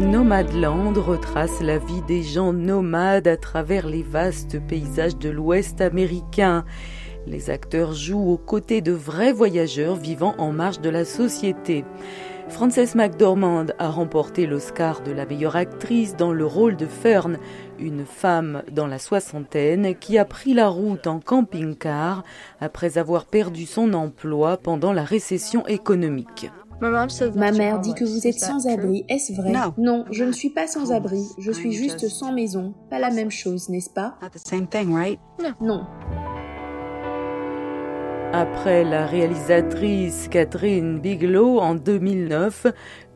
Nomadland retrace la vie des gens nomades à travers les vastes paysages de l'Ouest américain. Les acteurs jouent aux côtés de vrais voyageurs vivant en marge de la société. Frances McDormand a remporté l'Oscar de la meilleure actrice dans le rôle de Fern, une femme dans la soixantaine qui a pris la route en camping-car après avoir perdu son emploi pendant la récession économique. Ma mère dit que vous êtes sans abri. Est-ce vrai? Non, je ne suis pas sans abri. Je suis juste sans maison. Pas la même chose, n'est-ce pas? Non. Après la réalisatrice Catherine Bigelow en 2009,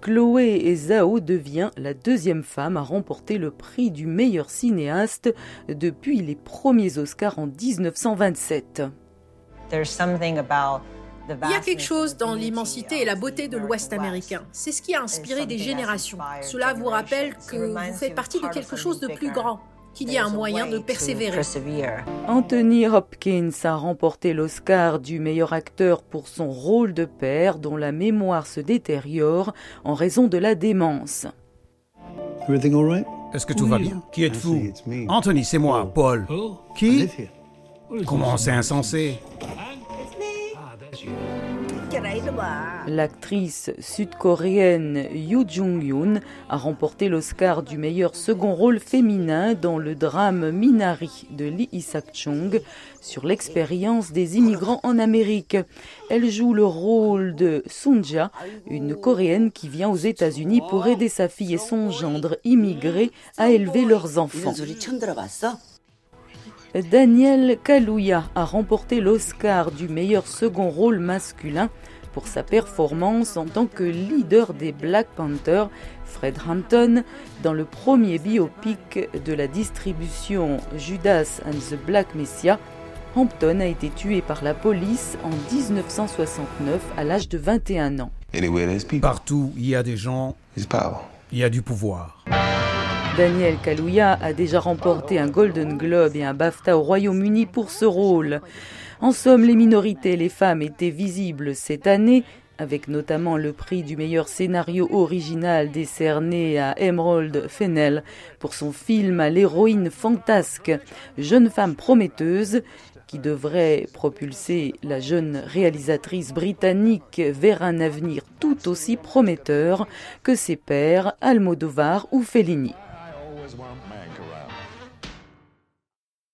Chloé Zhao devient la deuxième femme à remporter le prix du meilleur cinéaste depuis les premiers Oscars en 1927. Il y a quelque chose dans l'immensité et la beauté de l'Ouest américain. C'est ce qui a inspiré des générations. Cela vous rappelle que vous faites partie de quelque chose de plus grand qu'il y a un moyen de persévérer. Anthony Hopkins a remporté l'Oscar du meilleur acteur pour son rôle de père dont la mémoire se détériore en raison de la démence. Est-ce que tout va bien? Qui êtes-vous? Anthony, c'est moi, Paul. Qui? Comment c'est insensé? L'actrice sud-coréenne Yoo Jung-yoon a remporté l'Oscar du meilleur second rôle féminin dans le drame Minari de Lee Isak-chung sur l'expérience des immigrants en Amérique. Elle joue le rôle de Sunja, une coréenne qui vient aux États-Unis pour aider sa fille et son gendre immigrés à élever leurs enfants. Daniel Kaluuya a remporté l'Oscar du meilleur second rôle masculin pour sa performance en tant que leader des Black Panthers, Fred Hampton, dans le premier biopic de la distribution Judas and the Black Messiah. Hampton a été tué par la police en 1969 à l'âge de 21 ans. Partout, il y a des gens, il y a du pouvoir. Daniel Kaluuya a déjà remporté un Golden Globe et un BAFTA au Royaume-Uni pour ce rôle. En somme, les minorités et les femmes étaient visibles cette année, avec notamment le prix du meilleur scénario original décerné à Emerald Fennell pour son film l'héroïne fantasque, Jeune femme prometteuse, qui devrait propulser la jeune réalisatrice britannique vers un avenir tout aussi prometteur que ses pères Almodovar ou Fellini. One Man.